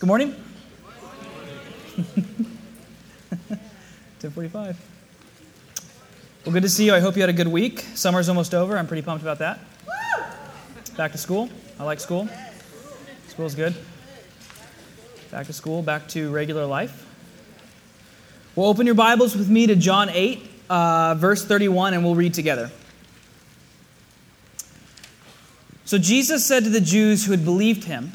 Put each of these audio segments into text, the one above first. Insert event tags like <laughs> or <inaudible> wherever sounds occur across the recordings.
Good morning. <laughs> 1045. Well, good to see you. I hope you had a good week. Summer's almost over. I'm pretty pumped about that. Back to school. I like school. School's good. Back to school, back to regular life. Well, open your Bibles with me to John 8, uh, verse 31, and we'll read together. So Jesus said to the Jews who had believed him,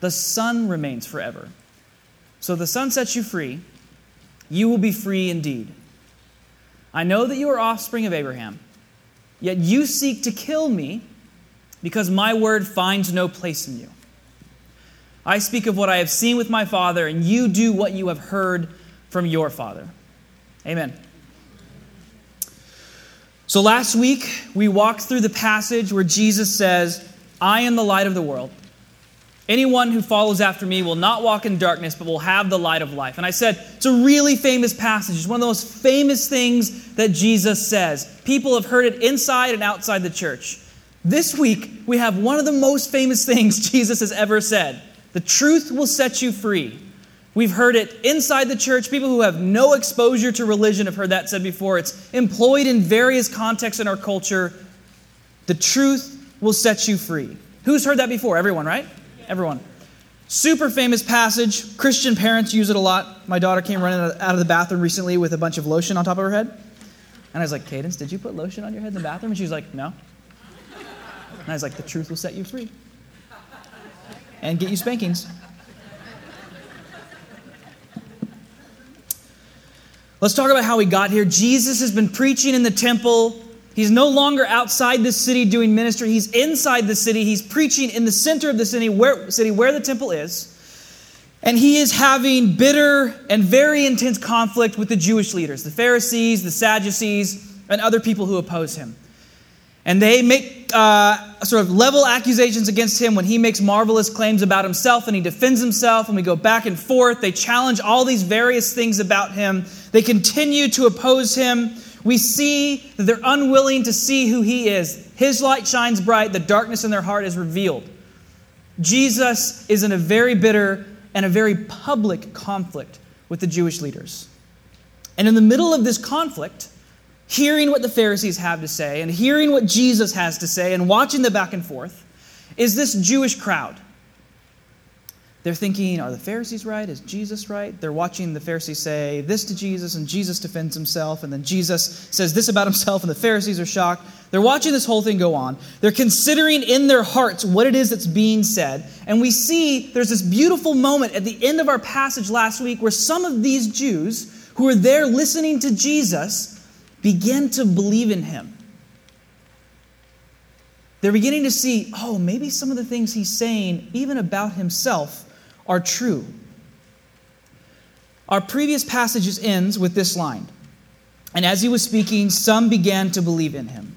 the Son remains forever. So the Son sets you free. You will be free indeed. I know that you are offspring of Abraham, yet you seek to kill me because my word finds no place in you. I speak of what I have seen with my Father, and you do what you have heard from your Father. Amen. So last week, we walked through the passage where Jesus says, I am the light of the world. Anyone who follows after me will not walk in darkness, but will have the light of life. And I said, it's a really famous passage. It's one of the most famous things that Jesus says. People have heard it inside and outside the church. This week, we have one of the most famous <laughs> things Jesus has ever said The truth will set you free. We've heard it inside the church. People who have no exposure to religion have heard that said before. It's employed in various contexts in our culture. The truth will set you free. Who's heard that before? Everyone, right? Everyone. Super famous passage. Christian parents use it a lot. My daughter came running out of the bathroom recently with a bunch of lotion on top of her head. And I was like, Cadence, did you put lotion on your head in the bathroom? And she was like, no. And I was like, the truth will set you free and get you spankings. Let's talk about how we got here. Jesus has been preaching in the temple He's no longer outside the city doing ministry. He's inside the city. He's preaching in the center of the city where, city where the temple is. And he is having bitter and very intense conflict with the Jewish leaders, the Pharisees, the Sadducees, and other people who oppose him. And they make uh, sort of level accusations against him when he makes marvelous claims about himself and he defends himself, and we go back and forth. They challenge all these various things about him. They continue to oppose him we see that they're unwilling to see who He is. His light shines bright, the darkness in their heart is revealed. Jesus is in a very bitter and a very public conflict with the Jewish leaders. And in the middle of this conflict, hearing what the Pharisees have to say and hearing what Jesus has to say and watching the back and forth, is this Jewish crowd they're thinking, are the Pharisees right? Is Jesus right? They're watching the Pharisees say this to Jesus, and Jesus defends himself, and then Jesus says this about himself, and the Pharisees are shocked. They're watching this whole thing go on. They're considering in their hearts what it is that's being said. And we see there's this beautiful moment at the end of our passage last week where some of these Jews who are there listening to Jesus begin to believe in him. They're beginning to see, oh, maybe some of the things he's saying, even about himself, are true. Our previous passage ends with this line And as he was speaking, some began to believe in him.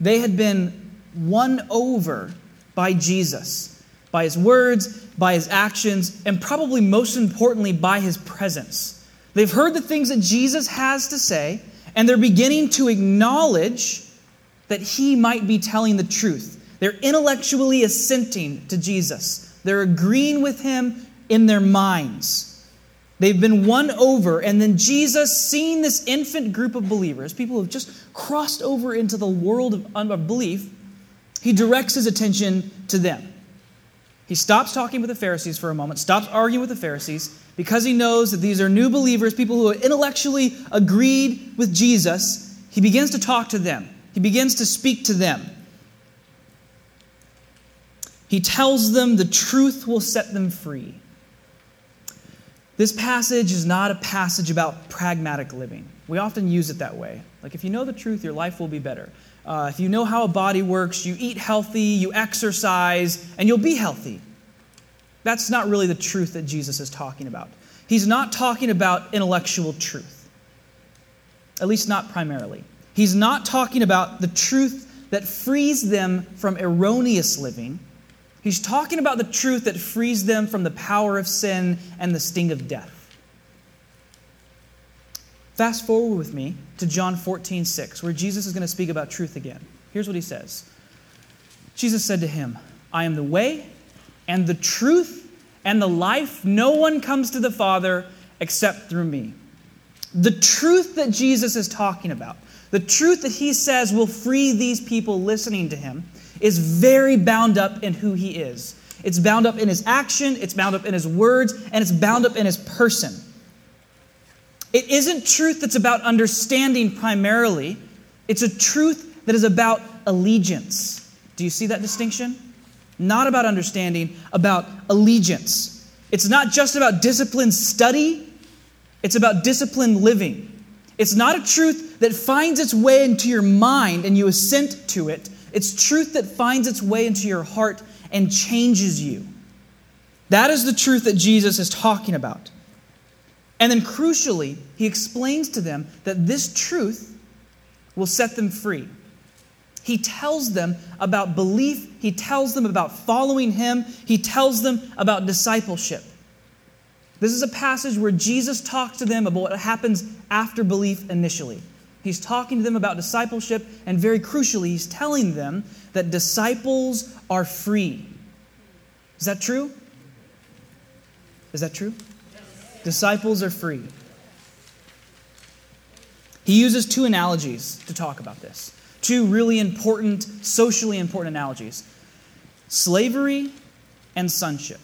They had been won over by Jesus, by his words, by his actions, and probably most importantly, by his presence. They've heard the things that Jesus has to say, and they're beginning to acknowledge that he might be telling the truth. They're intellectually assenting to Jesus. They're agreeing with him in their minds. They've been won over. And then Jesus, seeing this infant group of believers, people who have just crossed over into the world of unbelief, he directs his attention to them. He stops talking with the Pharisees for a moment, stops arguing with the Pharisees, because he knows that these are new believers, people who have intellectually agreed with Jesus. He begins to talk to them, he begins to speak to them. He tells them the truth will set them free. This passage is not a passage about pragmatic living. We often use it that way. Like, if you know the truth, your life will be better. Uh, if you know how a body works, you eat healthy, you exercise, and you'll be healthy. That's not really the truth that Jesus is talking about. He's not talking about intellectual truth, at least not primarily. He's not talking about the truth that frees them from erroneous living. He's talking about the truth that frees them from the power of sin and the sting of death. Fast forward with me to John 14, 6, where Jesus is going to speak about truth again. Here's what he says Jesus said to him, I am the way and the truth and the life. No one comes to the Father except through me. The truth that Jesus is talking about, the truth that he says will free these people listening to him, is very bound up in who he is. It's bound up in his action, it's bound up in his words, and it's bound up in his person. It isn't truth that's about understanding primarily, it's a truth that is about allegiance. Do you see that distinction? Not about understanding, about allegiance. It's not just about disciplined study, it's about disciplined living. It's not a truth that finds its way into your mind and you assent to it. It's truth that finds its way into your heart and changes you. That is the truth that Jesus is talking about. And then, crucially, he explains to them that this truth will set them free. He tells them about belief, he tells them about following him, he tells them about discipleship. This is a passage where Jesus talks to them about what happens after belief initially. He's talking to them about discipleship, and very crucially, he's telling them that disciples are free. Is that true? Is that true? Disciples are free. He uses two analogies to talk about this. Two really important, socially important analogies slavery and sonship.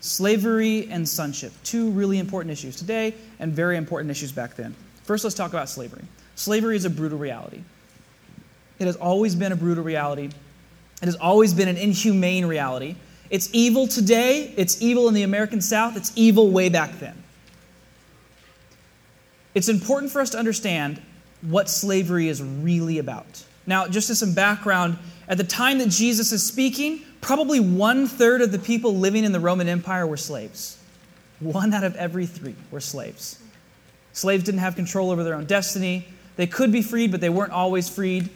Slavery and sonship. Two really important issues today and very important issues back then. First, let's talk about slavery. Slavery is a brutal reality. It has always been a brutal reality. It has always been an inhumane reality. It's evil today, it's evil in the American South, it's evil way back then. It's important for us to understand what slavery is really about. Now, just as some background, at the time that Jesus is speaking, probably one third of the people living in the Roman Empire were slaves. One out of every three were slaves. Slaves didn't have control over their own destiny. They could be freed, but they weren't always freed.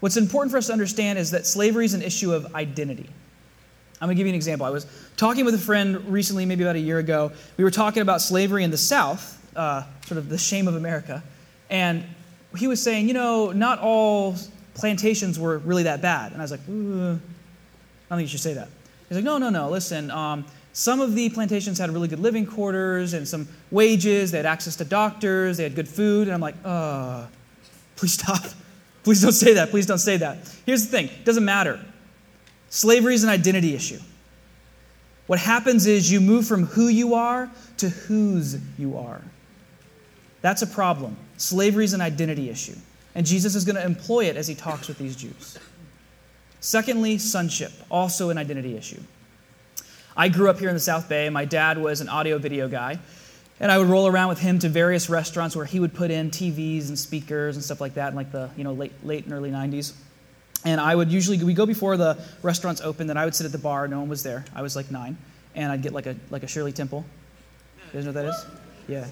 What's important for us to understand is that slavery is an issue of identity. I'm going to give you an example. I was talking with a friend recently, maybe about a year ago. We were talking about slavery in the South, uh, sort of the shame of America. And he was saying, you know, not all plantations were really that bad. And I was like, I don't think you should say that. He's like, no, no, no, listen. Um, some of the plantations had really good living quarters and some wages. They had access to doctors. They had good food. And I'm like, uh, please stop. <laughs> Please don't say that. Please don't say that. Here's the thing it doesn't matter. Slavery is an identity issue. What happens is you move from who you are to whose you are. That's a problem. Slavery is an identity issue. And Jesus is going to employ it as he talks with these Jews. Secondly, sonship, also an identity issue. I grew up here in the South Bay. My dad was an audio video guy. And I would roll around with him to various restaurants where he would put in TVs and speakers and stuff like that in like the you know late late and early 90s. And I would usually we go before the restaurants open. Then I would sit at the bar. No one was there. I was like nine, and I'd get like a like a Shirley Temple. You guys know what that is? Yeah,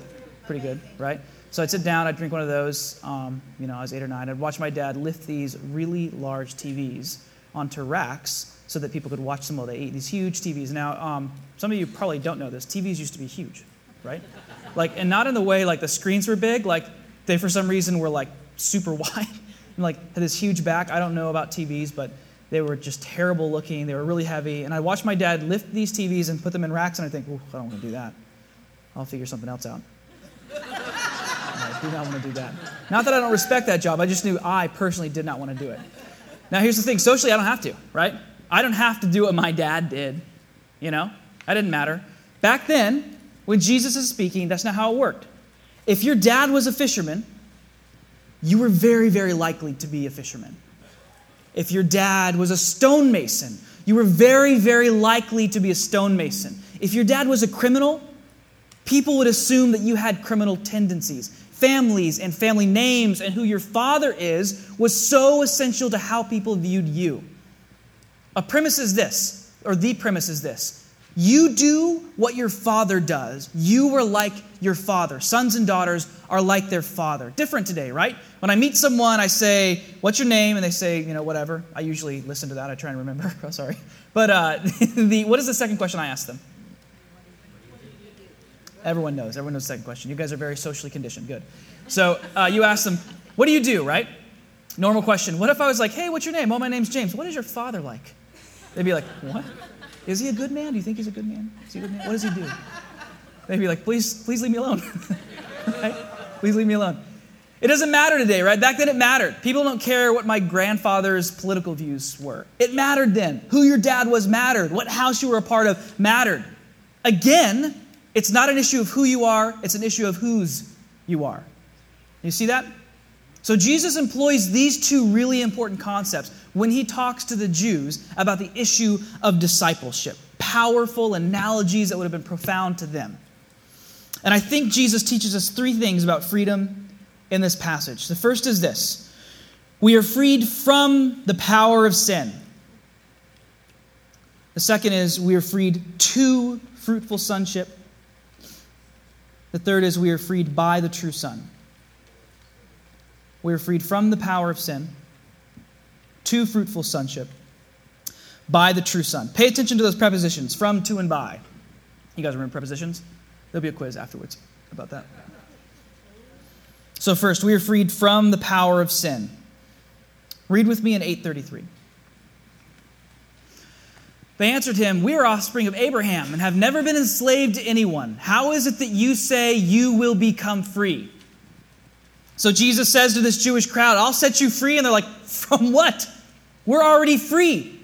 pretty good, right? So I'd sit down. I'd drink one of those. Um, you know, I was eight or nine. I'd watch my dad lift these really large TVs onto racks so that people could watch them while they ate. These huge TVs. Now, um, some of you probably don't know this. TVs used to be huge, right? Like, and not in the way like the screens were big. Like they, for some reason, were like super <laughs> wide and like had this huge back. I don't know about TVs, but they were just terrible looking. They were really heavy. And I watched my dad lift these TVs and put them in racks, and I think, I don't want to do that. I'll figure something else out. <laughs> I do not want to do that. Not that I don't respect that job. I just knew I personally did not want to do it. Now, here's the thing socially, I don't have to, right? I don't have to do what my dad did. You know, that didn't matter. Back then, when Jesus is speaking, that's not how it worked. If your dad was a fisherman, you were very, very likely to be a fisherman. If your dad was a stonemason, you were very, very likely to be a stonemason. If your dad was a criminal, people would assume that you had criminal tendencies. Families and family names and who your father is was so essential to how people viewed you. A premise is this, or the premise is this You do what your father does. You were like your father. Sons and daughters are like their father. Different today, right? When I meet someone, I say, What's your name? And they say, You know, whatever. I usually listen to that. I try and remember. <laughs> oh, sorry. But uh, <laughs> the, what is the second question I ask them? Everyone knows. Everyone knows the second question. You guys are very socially conditioned. Good. So uh, you ask them, What do you do, right? Normal question. What if I was like, Hey, what's your name? Oh, my name's James. What is your father like? They'd be like, What? Is he a good man? Do you think he's a good man? Is he a good man? What does he do? They'd be like, Please, please leave me alone. <laughs> right? Please leave me alone. It doesn't matter today, right? Back then it mattered. People don't care what my grandfather's political views were. It mattered then. Who your dad was mattered. What house you were a part of mattered. Again, it's not an issue of who you are, it's an issue of whose you are. You see that? So Jesus employs these two really important concepts when he talks to the Jews about the issue of discipleship. Powerful analogies that would have been profound to them. And I think Jesus teaches us three things about freedom in this passage. The first is this we are freed from the power of sin. The second is we are freed to fruitful sonship. The third is we are freed by the true Son. We are freed from the power of sin to fruitful sonship by the true Son. Pay attention to those prepositions from, to, and by. You guys remember prepositions? There'll be a quiz afterwards about that. So, first, we are freed from the power of sin. Read with me in 833. They answered him, We are offspring of Abraham and have never been enslaved to anyone. How is it that you say you will become free? So Jesus says to this Jewish crowd, I'll set you free. And they're like, From what? We're already free.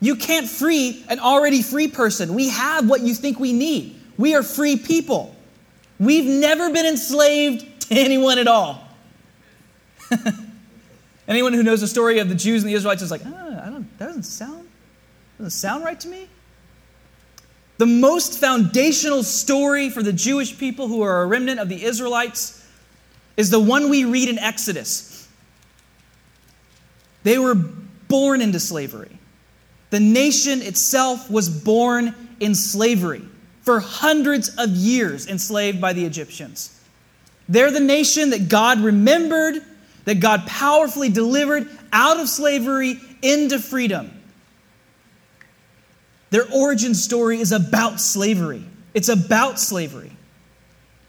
You can't free an already free person. We have what you think we need. We are free people. We've never been enslaved to anyone at all. <laughs> Anyone who knows the story of the Jews and the Israelites is like, ah, I don't, that doesn't sound, doesn't sound right to me. The most foundational story for the Jewish people who are a remnant of the Israelites is the one we read in Exodus. They were born into slavery. The nation itself was born in slavery for hundreds of years, enslaved by the Egyptians. They're the nation that God remembered, that God powerfully delivered out of slavery into freedom. Their origin story is about slavery. It's about slavery.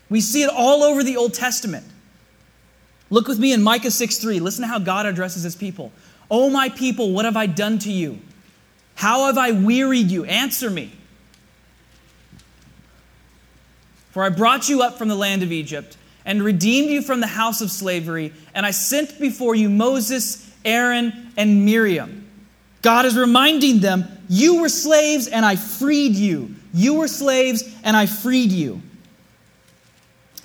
We see it all over the Old Testament. Look with me in Micah 6 3. Listen to how God addresses his people. Oh, my people, what have I done to you? How have I wearied you? Answer me. For I brought you up from the land of Egypt and redeemed you from the house of slavery, and I sent before you Moses, Aaron, and Miriam. God is reminding them, You were slaves, and I freed you. You were slaves, and I freed you.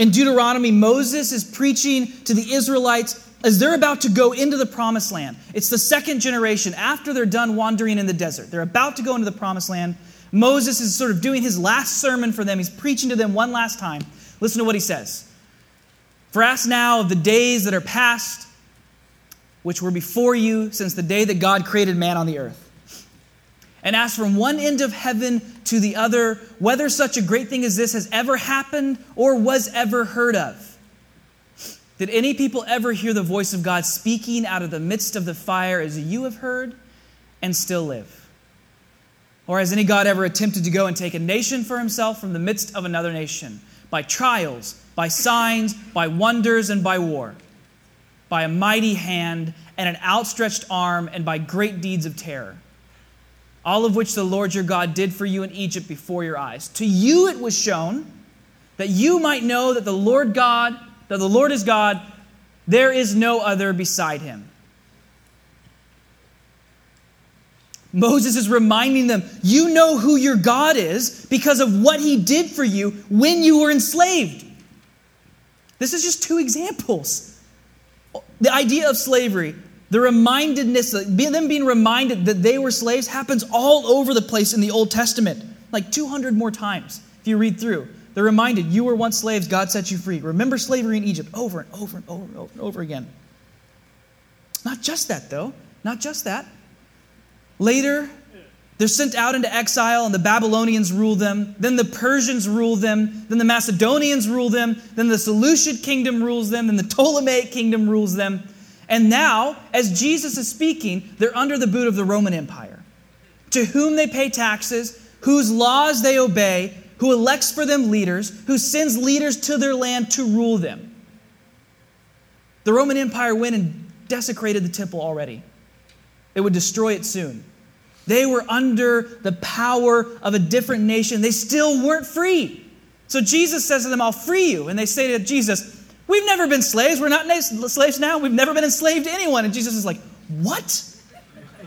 In Deuteronomy, Moses is preaching to the Israelites as they're about to go into the promised land. It's the second generation after they're done wandering in the desert. They're about to go into the promised land. Moses is sort of doing his last sermon for them. He's preaching to them one last time. Listen to what he says. For ask now of the days that are past, which were before you since the day that God created man on the earth. And ask from one end of heaven to the other whether such a great thing as this has ever happened or was ever heard of. Did any people ever hear the voice of God speaking out of the midst of the fire as you have heard and still live? Or has any God ever attempted to go and take a nation for himself from the midst of another nation by trials, by signs, by wonders, and by war? By a mighty hand and an outstretched arm, and by great deeds of terror? All of which the Lord your God did for you in Egypt before your eyes. To you it was shown that you might know that the Lord God, that the Lord is God, there is no other beside him. Moses is reminding them, you know who your God is because of what he did for you when you were enslaved. This is just two examples. The idea of slavery, the remindedness, them being reminded that they were slaves, happens all over the place in the Old Testament, like 200 more times if you read through. They're reminded, you were once slaves, God set you free. Remember slavery in Egypt over and over and over and over, and over again. Not just that, though. Not just that. Later, They're sent out into exile, and the Babylonians rule them. Then the Persians rule them. Then the Macedonians rule them. Then the Seleucid kingdom rules them. Then the Ptolemaic kingdom rules them. And now, as Jesus is speaking, they're under the boot of the Roman Empire, to whom they pay taxes, whose laws they obey, who elects for them leaders, who sends leaders to their land to rule them. The Roman Empire went and desecrated the temple already. It would destroy it soon. They were under the power of a different nation. They still weren't free. So Jesus says to them, I'll free you. And they say to Jesus, We've never been slaves. We're not slaves now. We've never been enslaved to anyone. And Jesus is like, What?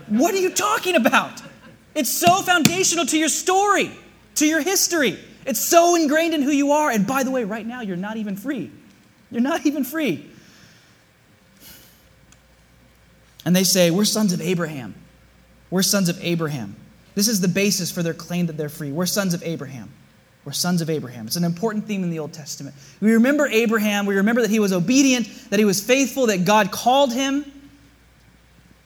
What are you talking about? It's so foundational to your story, to your history. It's so ingrained in who you are. And by the way, right now, you're not even free. You're not even free. And they say, We're sons of Abraham. We're sons of Abraham. This is the basis for their claim that they're free. We're sons of Abraham. We're sons of Abraham. It's an important theme in the Old Testament. We remember Abraham. We remember that he was obedient, that he was faithful, that God called him.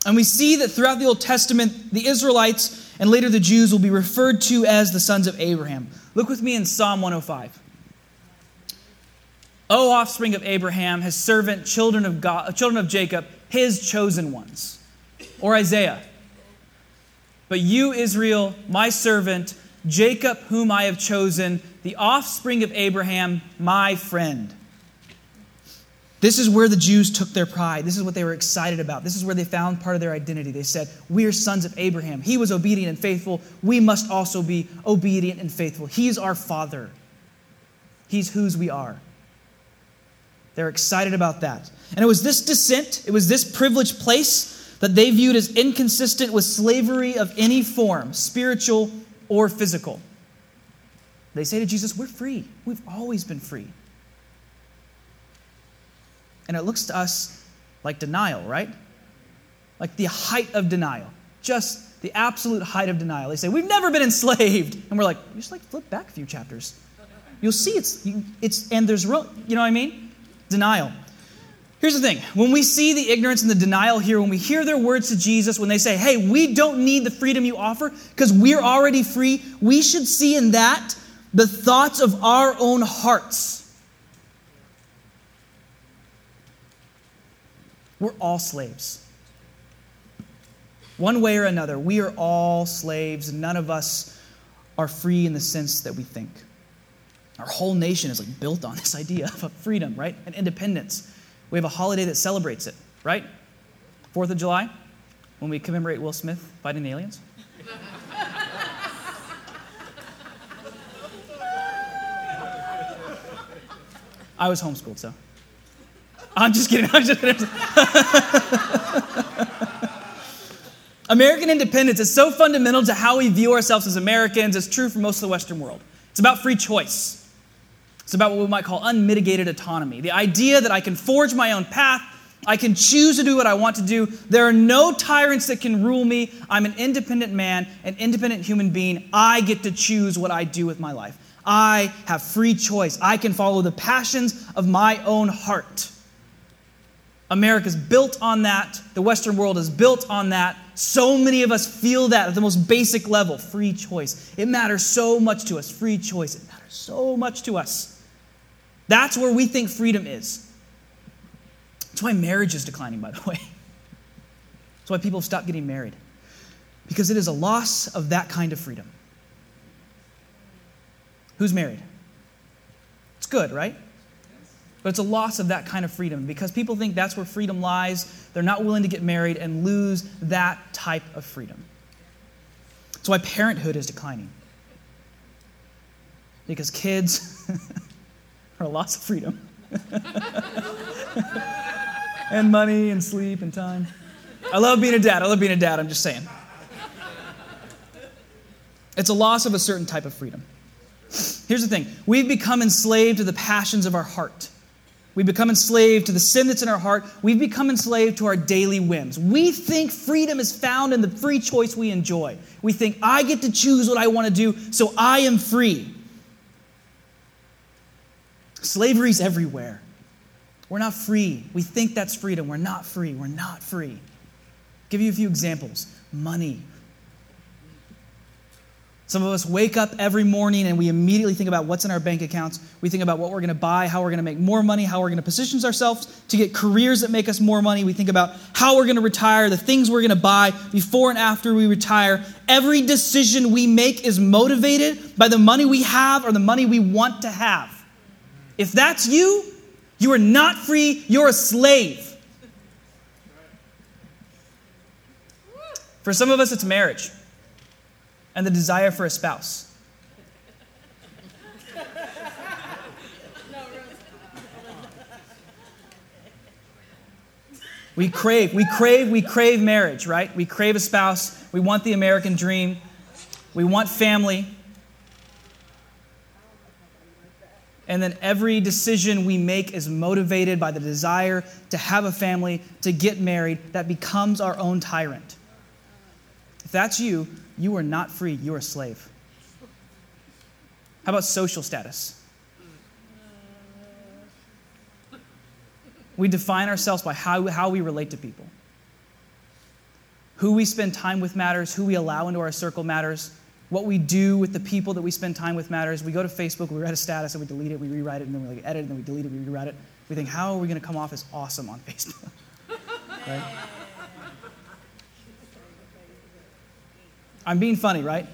And we see that throughout the Old Testament, the Israelites and later the Jews will be referred to as the sons of Abraham. Look with me in Psalm 105. O offspring of Abraham, his servant, children of God, children of Jacob, his chosen ones. Or Isaiah. But you, Israel, my servant, Jacob, whom I have chosen, the offspring of Abraham, my friend. This is where the Jews took their pride. This is what they were excited about. This is where they found part of their identity. They said, We are sons of Abraham. He was obedient and faithful. We must also be obedient and faithful. He's our father, He's whose we are. They're excited about that. And it was this descent, it was this privileged place that they viewed as inconsistent with slavery of any form, spiritual or physical. They say to Jesus, We're free. We've always been free. And it looks to us like denial, right? Like the height of denial. Just the absolute height of denial. They say, We've never been enslaved. And we're like, You Just like flip back a few chapters. You'll see it's, it's and there's, real, you know what I mean? Denial. Here's the thing when we see the ignorance and the denial here, when we hear their words to Jesus, when they say, hey, we don't need the freedom you offer because we're already free, we should see in that the thoughts of our own hearts. We're all slaves. One way or another, we are all slaves. None of us are free in the sense that we think. Our whole nation is like built on this <laughs> idea of freedom, right? And independence. We have a holiday that celebrates it, right? Fourth of July, when we commemorate Will Smith fighting the aliens. I was homeschooled, so. <laughs> I'm just kidding. I'm just kidding. American independence is so fundamental to how we view ourselves as Americans. It's true for most of the Western world. It's about free choice. It's about what we might call unmitigated autonomy the idea that I can forge my own path, I can choose to do what I want to do. There are no tyrants that can rule me. I'm an independent man, an independent human being. I get to choose what I do with my life. I have free choice. I can follow the passions of my own heart. America's built on that. The Western world is built on that. So many of us feel that at the most basic level free choice. It matters so much to us. Free choice. It matters so much to us. That's where we think freedom is. That's why marriage is declining, by the way. That's why people have stopped getting married. Because it is a loss of that kind of freedom. Who's married? It's good, right? But it's a loss of that kind of freedom because people think that's where freedom lies. They're not willing to get married and lose that type of freedom. That's why parenthood is declining. Because kids <laughs> or lots of freedom. and money and sleep and time. I love being a dad. I love being a dad. I'm just saying. It's a loss of a certain type of freedom. Here's the thing we've become enslaved to the passions of our heart. We become enslaved to the sin that's in our heart. We've become enslaved to our daily whims. We think freedom is found in the free choice we enjoy. We think, I get to choose what I want to do, so I am free. Slavery's everywhere. We're not free. We think that's freedom. We're not free. We're not free. I'll give you a few examples money. Some of us wake up every morning and we immediately think about what's in our bank accounts. We think about what we're going to buy, how we're going to make more money, how we're going to position ourselves to get careers that make us more money. We think about how we're going to retire, the things we're going to buy before and after we retire. Every decision we make is motivated by the money we have or the money we want to have. If that's you, you are not free, you're a slave. For some of us, it's marriage and the desire for a spouse. We crave, we crave, we crave marriage, right? We crave a spouse. We want the American dream. We want family. And then every decision we make is motivated by the desire to have a family, to get married, that becomes our own tyrant. If that's you, you are not free, you're a slave. How about social status? We define ourselves by how, how we relate to people. Who we spend time with matters, who we allow into our circle matters, what we do with the people that we spend time with matters. We go to Facebook, we write a status, and we delete it, we rewrite it, and then we like edit it, and then we delete it, we rewrite it. We think, how are we going to come off as awesome on Facebook? <laughs> right? I'm being funny, right?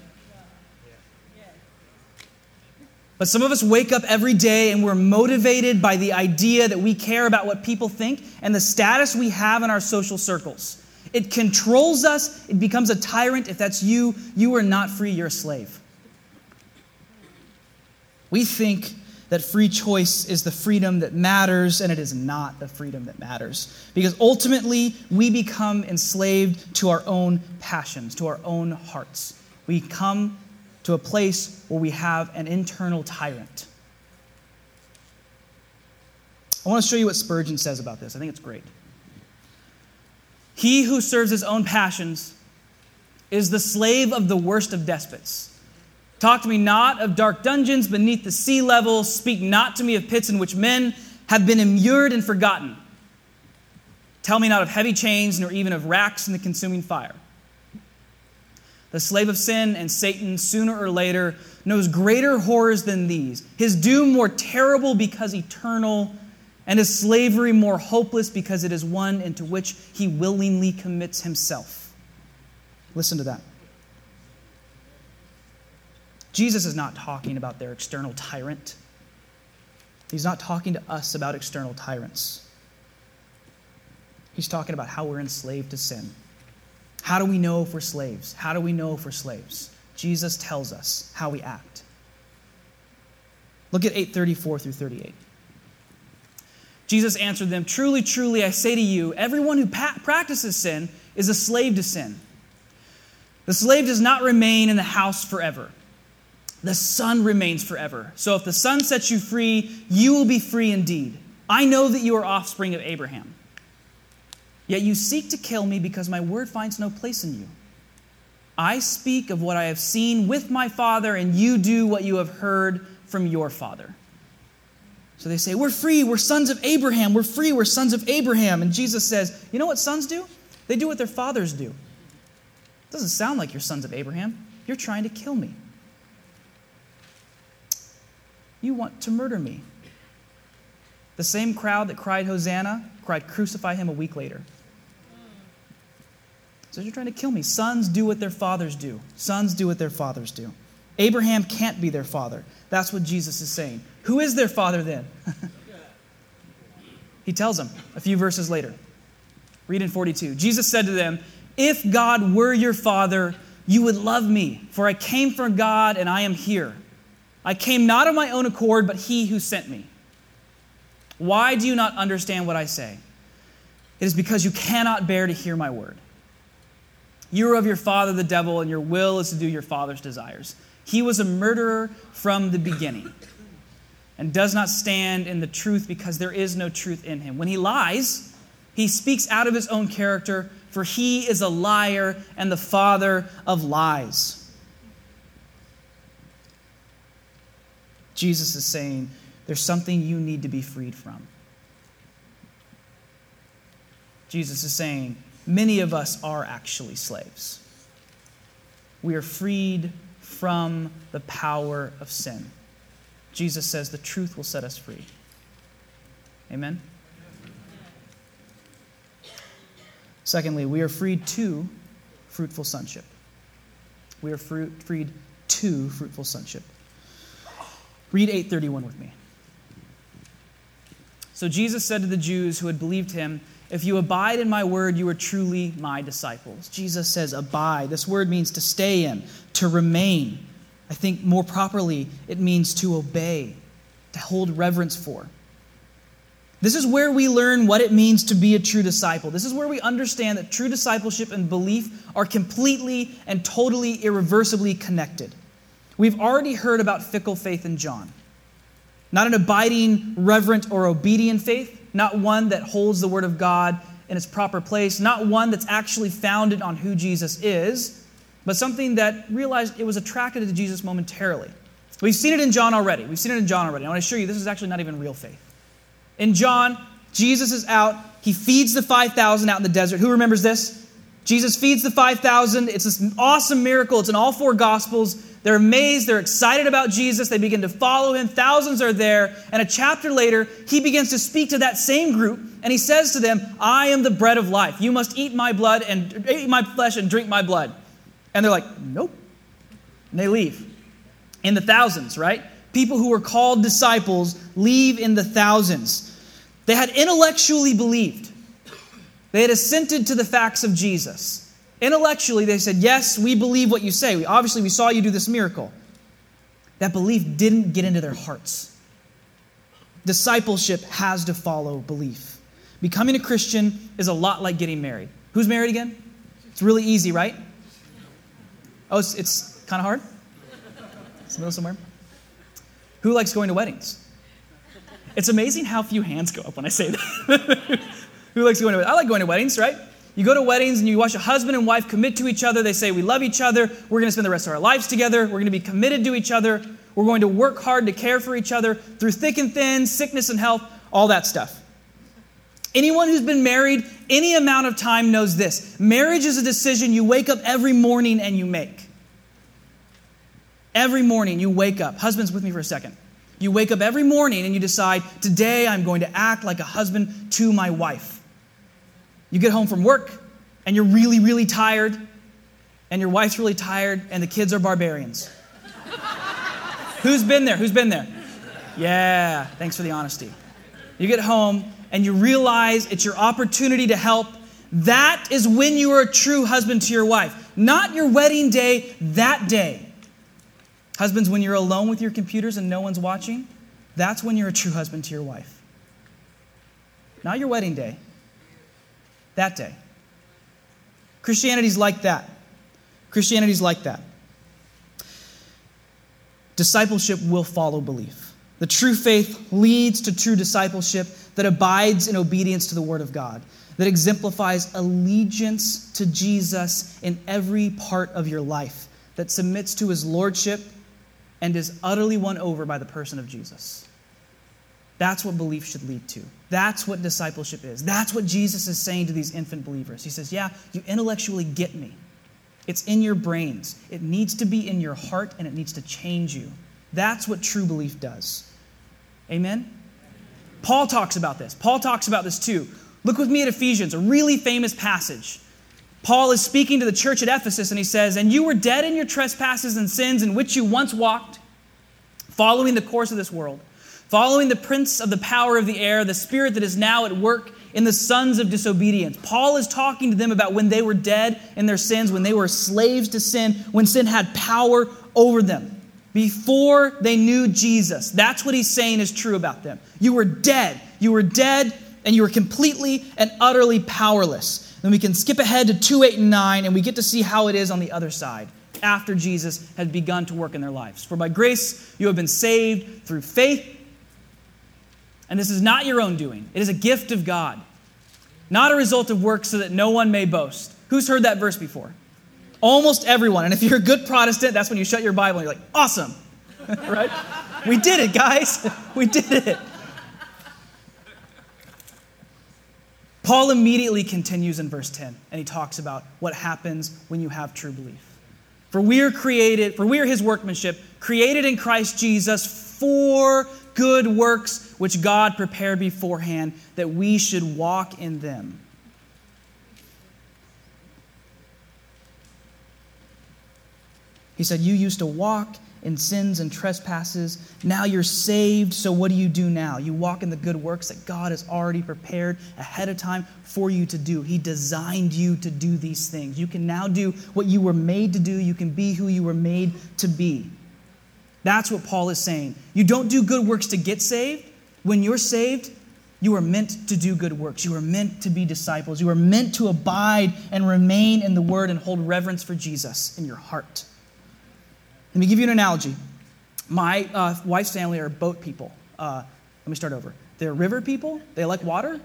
But some of us wake up every day and we're motivated by the idea that we care about what people think and the status we have in our social circles. It controls us, it becomes a tyrant. If that's you, you are not free, you're a slave. We think that free choice is the freedom that matters, and it is not the freedom that matters. Because ultimately, we become enslaved to our own passions, to our own hearts. We come to a place where we have an internal tyrant. I want to show you what Spurgeon says about this. I think it's great. He who serves his own passions is the slave of the worst of despots. Talk to me not of dark dungeons beneath the sea level. Speak not to me of pits in which men have been immured and forgotten. Tell me not of heavy chains, nor even of racks in the consuming fire. The slave of sin and Satan, sooner or later, knows greater horrors than these. His doom more terrible because eternal, and his slavery more hopeless because it is one into which he willingly commits himself. Listen to that. Jesus is not talking about their external tyrant. He's not talking to us about external tyrants. He's talking about how we're enslaved to sin. How do we know if we're slaves? How do we know if we're slaves? Jesus tells us how we act. Look at 834 through 38. Jesus answered them, Truly, truly, I say to you, everyone who pa- practices sin is a slave to sin. The slave does not remain in the house forever the Son remains forever. So if the Son sets you free, you will be free indeed. I know that you are offspring of Abraham. Yet you seek to kill me because my word finds no place in you. I speak of what I have seen with my Father, and you do what you have heard from your Father. So they say, We're free. We're sons of Abraham. We're free. We're sons of Abraham. And Jesus says, You know what sons do? They do what their fathers do. It doesn't sound like you're sons of Abraham. You're trying to kill me. You want to murder me. The same crowd that cried Hosanna cried, Crucify him a week later. So you're trying to kill me. Sons do what their fathers do. Sons do what their fathers do. Abraham can't be their father. That's what Jesus is saying. Who is their father then? <laughs> he tells them a few verses later. Read in 42. Jesus said to them, If God were your father, you would love me, for I came from God and I am here. I came not of my own accord, but he who sent me. Why do you not understand what I say? It is because you cannot bear to hear my word. You are of your father, the devil, and your will is to do your father's desires. He was a murderer from the beginning and does not stand in the truth because there is no truth in him. When he lies, he speaks out of his own character, for he is a liar and the father of lies. Jesus is saying there's something you need to be freed from. Jesus is saying many of us are actually slaves. We are freed from the power of sin. Jesus says the truth will set us free. Amen? Secondly, we are freed to fruitful sonship. We are freed to fruitful sonship. Read 831 with me. So Jesus said to the Jews who had believed him, If you abide in my word, you are truly my disciples. Jesus says, abide. This word means to stay in, to remain. I think more properly, it means to obey, to hold reverence for. This is where we learn what it means to be a true disciple. This is where we understand that true discipleship and belief are completely and totally irreversibly connected. We've already heard about fickle faith in John. Not an abiding, reverent, or obedient faith, not one that holds the Word of God in its proper place, not one that's actually founded on who Jesus is, but something that realized it was attracted to Jesus momentarily. We've seen it in John already. We've seen it in John already. I want to assure you, this is actually not even real faith. In John, Jesus is out. He feeds the 5,000 out in the desert. Who remembers this? Jesus feeds the 5,000. It's this awesome miracle. It's in all four Gospels. They're amazed. They're excited about Jesus. They begin to follow him. Thousands are there. And a chapter later, he begins to speak to that same group. And he says to them, I am the bread of life. You must eat my blood and eat my flesh and drink my blood. And they're like, nope. And they leave. In the thousands, right? People who were called disciples leave in the thousands. They had intellectually believed, they had assented to the facts of Jesus. Intellectually, they said, Yes, we believe what you say. We, obviously, we saw you do this miracle. That belief didn't get into their hearts. Discipleship has to follow belief. Becoming a Christian is a lot like getting married. Who's married again? It's really easy, right? Oh, it's, it's kind of hard? It's the middle somewhere. Who likes going to weddings? It's amazing how few hands go up when I say that. <laughs> Who likes going to weddings? I like going to weddings, right? You go to weddings and you watch a husband and wife commit to each other. They say, We love each other. We're going to spend the rest of our lives together. We're going to be committed to each other. We're going to work hard to care for each other through thick and thin, sickness and health, all that stuff. Anyone who's been married any amount of time knows this marriage is a decision you wake up every morning and you make. Every morning you wake up. Husbands, with me for a second. You wake up every morning and you decide, today I'm going to act like a husband to my wife. You get home from work and you're really, really tired, and your wife's really tired, and the kids are barbarians. <laughs> Who's been there? Who's been there? Yeah, thanks for the honesty. You get home and you realize it's your opportunity to help. That is when you are a true husband to your wife. Not your wedding day, that day. Husbands, when you're alone with your computers and no one's watching, that's when you're a true husband to your wife. Not your wedding day, that day. Christianity's like that. Christianity's like that. Discipleship will follow belief. The true faith leads to true discipleship that abides in obedience to the Word of God, that exemplifies allegiance to Jesus in every part of your life, that submits to His Lordship and is utterly won over by the person of Jesus. That's what belief should lead to. That's what discipleship is. That's what Jesus is saying to these infant believers. He says, Yeah, you intellectually get me. It's in your brains. It needs to be in your heart and it needs to change you. That's what true belief does. Amen? Paul talks about this. Paul talks about this too. Look with me at Ephesians, a really famous passage. Paul is speaking to the church at Ephesus and he says, And you were dead in your trespasses and sins in which you once walked, following the course of this world, following the prince of the power of the air, the spirit that is now at work in the sons of disobedience. Paul is talking to them about when they were dead in their sins, when they were slaves to sin, when sin had power over them. Before they knew Jesus. That's what he's saying is true about them. You were dead. You were dead and you were completely and utterly powerless. Then we can skip ahead to 2, 8, and 9, and we get to see how it is on the other side after Jesus had begun to work in their lives. For by grace you have been saved through faith. And this is not your own doing, it is a gift of God, not a result of works so that no one may boast. Who's heard that verse before? Almost everyone. And if you're a good Protestant, that's when you shut your Bible and you're like, awesome. <laughs> right? We did it, guys. <laughs> We did it. Paul immediately continues in verse 10, and he talks about what happens when you have true belief. For we are created, for we are his workmanship, created in Christ Jesus for good works which God prepared beforehand that we should walk in them. He said, You used to walk in sins and trespasses. Now you're saved, so what do you do now? You walk in the good works that God has already prepared ahead of time for you to do. He designed you to do these things. You can now do what you were made to do, you can be who you were made to be. That's what Paul is saying. You don't do good works to get saved. When you're saved, you are meant to do good works. You are meant to be disciples. You are meant to abide and remain in the Word and hold reverence for Jesus in your heart. Let me give you an analogy. My uh, wife's family are boat people. Uh, let me start over. They're river people. They like water.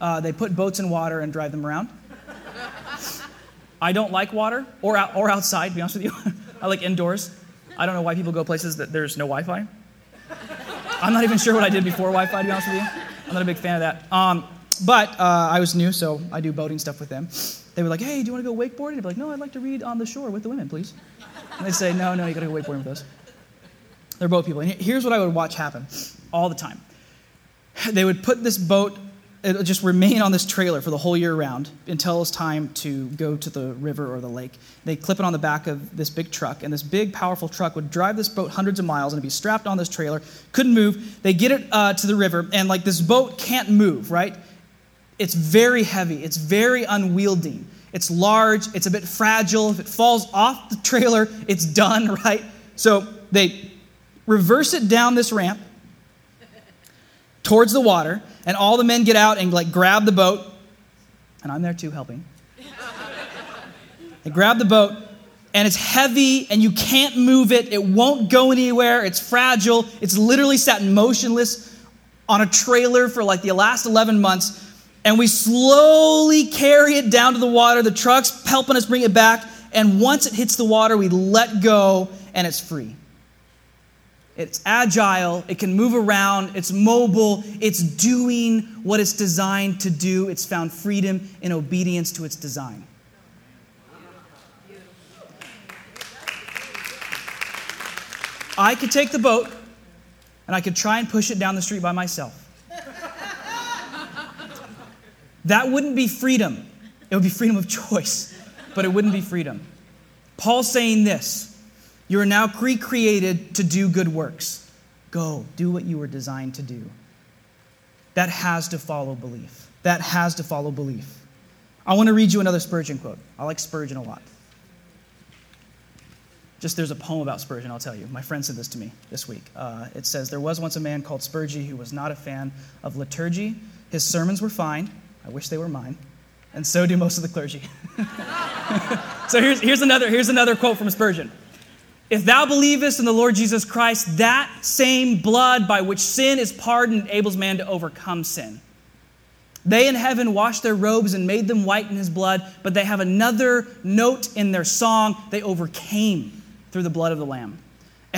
Uh, they put boats in water and drive them around. I don't like water or, out, or outside, to be honest with you. <laughs> I like indoors. I don't know why people go places that there's no Wi Fi. I'm not even sure what I did before Wi Fi, to be honest with you. I'm not a big fan of that. Um, but uh, I was new, so I do boating stuff with them. They were like, hey, do you want to go wakeboarding? I'd be like, no, I'd like to read on the shore with the women, please. And they'd say, no, no, you got to go wakeboarding with us. They're boat people. And here's what I would watch happen all the time. They would put this boat, it would just remain on this trailer for the whole year round until it's time to go to the river or the lake. They clip it on the back of this big truck, and this big, powerful truck would drive this boat hundreds of miles and it'd be strapped on this trailer, couldn't move. They get it uh, to the river, and like this boat can't move, right? It's very heavy, it's very unwieldy. It's large, it's a bit fragile. If it falls off the trailer, it's done, <laughs> right? So they reverse it down this ramp towards the water, and all the men get out and like grab the boat, and I'm there too helping. they grab the boat, and it's heavy, and you can't move it. It won't go anywhere. It's fragile. It's literally sat motionless on a trailer for like the last 11 months and we slowly carry it down to the water. The truck's helping us bring it back. And once it hits the water, we let go and it's free. It's agile, it can move around, it's mobile, it's doing what it's designed to do. It's found freedom in obedience to its design. I could take the boat and I could try and push it down the street by myself. That wouldn't be freedom. It would be freedom of choice, but it wouldn't be freedom. Paul's saying this You are now recreated to do good works. Go, do what you were designed to do. That has to follow belief. That has to follow belief. I want to read you another Spurgeon quote. I like Spurgeon a lot. Just there's a poem about Spurgeon, I'll tell you. My friend said this to me this week. Uh, it says There was once a man called Spurgeon who was not a fan of liturgy. His sermons were fine, I wish they were mine. And so do most of the clergy. <laughs> so here's, here's, another, here's another quote from Spurgeon. If thou believest in the Lord Jesus Christ, that same blood by which sin is pardoned enables man to overcome sin. They in heaven washed their robes and made them white in his blood, but they have another note in their song. They overcame through the blood of the Lamb.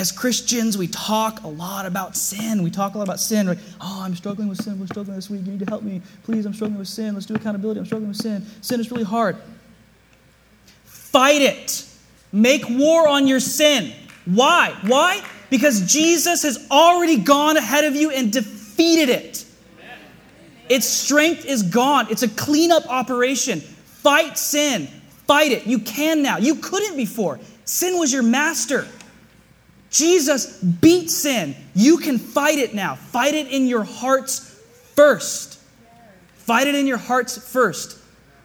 As Christians, we talk a lot about sin. We talk a lot about sin. Like, oh, I'm struggling with sin. We're struggling this week. You need to help me. Please, I'm struggling with sin. Let's do accountability. I'm struggling with sin. Sin is really hard. Fight it. Make war on your sin. Why? Why? Because Jesus has already gone ahead of you and defeated it. Its strength is gone. It's a cleanup operation. Fight sin. Fight it. You can now. You couldn't before. Sin was your master. Jesus beat sin. You can fight it now. Fight it in your hearts first. Fight it in your hearts first.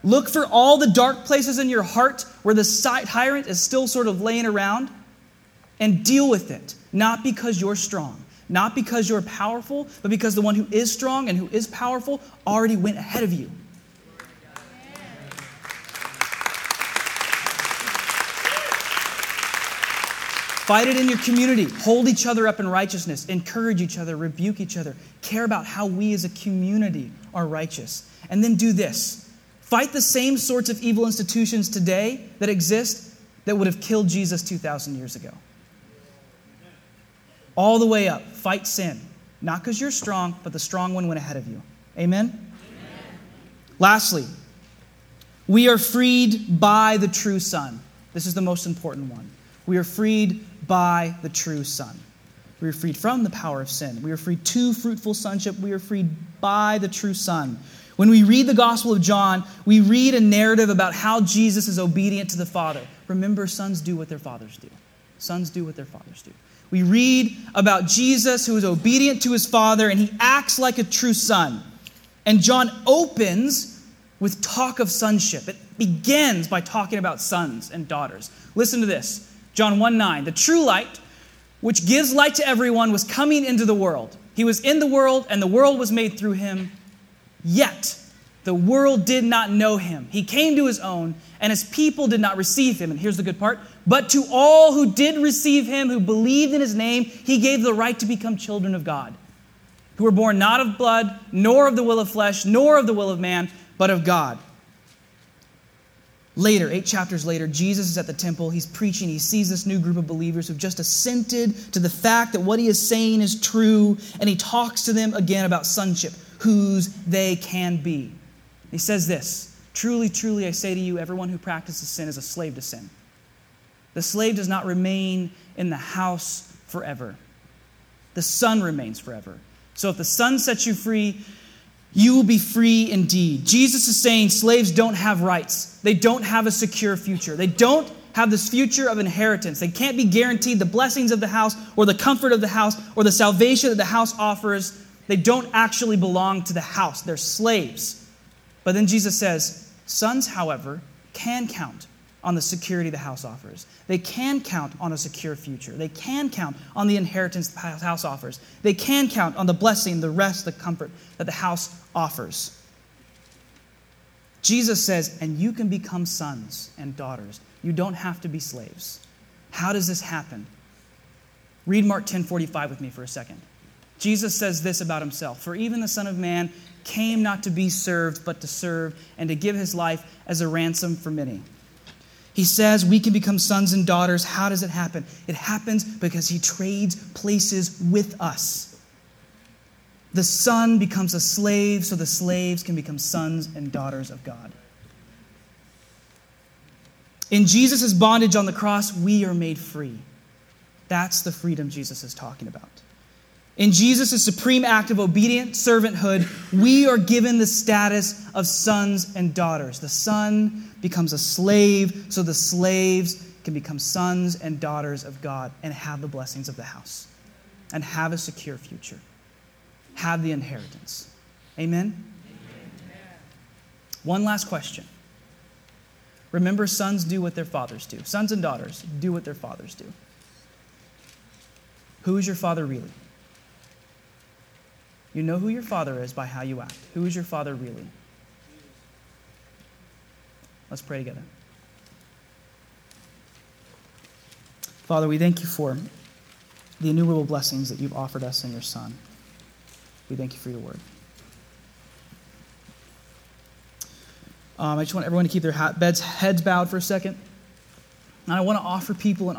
Look for all the dark places in your heart where the tyrant is still sort of laying around and deal with it. Not because you're strong, not because you're powerful, but because the one who is strong and who is powerful already went ahead of you. Fight it in your community. Hold each other up in righteousness. Encourage each other. Rebuke each other. Care about how we as a community are righteous. And then do this fight the same sorts of evil institutions today that exist that would have killed Jesus 2,000 years ago. All the way up. Fight sin. Not because you're strong, but the strong one went ahead of you. Amen? Amen? Lastly, we are freed by the true Son. This is the most important one. We are freed by the true Son. We are freed from the power of sin. We are freed to fruitful sonship. We are freed by the true Son. When we read the Gospel of John, we read a narrative about how Jesus is obedient to the Father. Remember, sons do what their fathers do. Sons do what their fathers do. We read about Jesus who is obedient to his Father and he acts like a true son. And John opens with talk of sonship. It begins by talking about sons and daughters. Listen to this John 1 9. The true light, which gives light to everyone, was coming into the world. He was in the world, and the world was made through him. Yet the world did not know him. He came to his own, and his people did not receive him. And here's the good part but to all who did receive him, who believed in his name, he gave the right to become children of God, who were born not of blood, nor of the will of flesh, nor of the will of man, but of God. Later, eight chapters later, Jesus is at the temple. He's preaching. He sees this new group of believers who've just assented to the fact that what he is saying is true, and he talks to them again about sonship, whose they can be. He says this Truly, truly, I say to you, everyone who practices sin is a slave to sin. The slave does not remain in the house forever, the son remains forever. So if the son sets you free, you will be free indeed. Jesus is saying slaves don't have rights, they don't have a secure future, they don't have this future of inheritance. They can't be guaranteed the blessings of the house or the comfort of the house or the salvation that the house offers. They don't actually belong to the house, they're slaves. But then Jesus says, Sons, however, can count on the security the house offers. They can count on a secure future. They can count on the inheritance the house offers. They can count on the blessing, the rest, the comfort that the house offers. Jesus says, and you can become sons and daughters. You don't have to be slaves. How does this happen? Read Mark 10 45 with me for a second. Jesus says this about himself For even the Son of Man came not to be served, but to serve, and to give his life as a ransom for many. He says we can become sons and daughters. How does it happen? It happens because he trades places with us. The son becomes a slave so the slaves can become sons and daughters of God. In Jesus' bondage on the cross, we are made free. That's the freedom Jesus is talking about. In Jesus' supreme act of obedient servanthood, we are given the status of sons and daughters. The son becomes a slave, so the slaves can become sons and daughters of God and have the blessings of the house and have a secure future, have the inheritance. Amen? Amen. One last question. Remember, sons do what their fathers do. Sons and daughters do what their fathers do. Who is your father really? You know who your father is by how you act. Who is your father really? Let's pray together. Father, we thank you for the innumerable blessings that you've offered us in your Son. We thank you for your word. Um, I just want everyone to keep their beds, heads bowed for a second. And I want to offer people an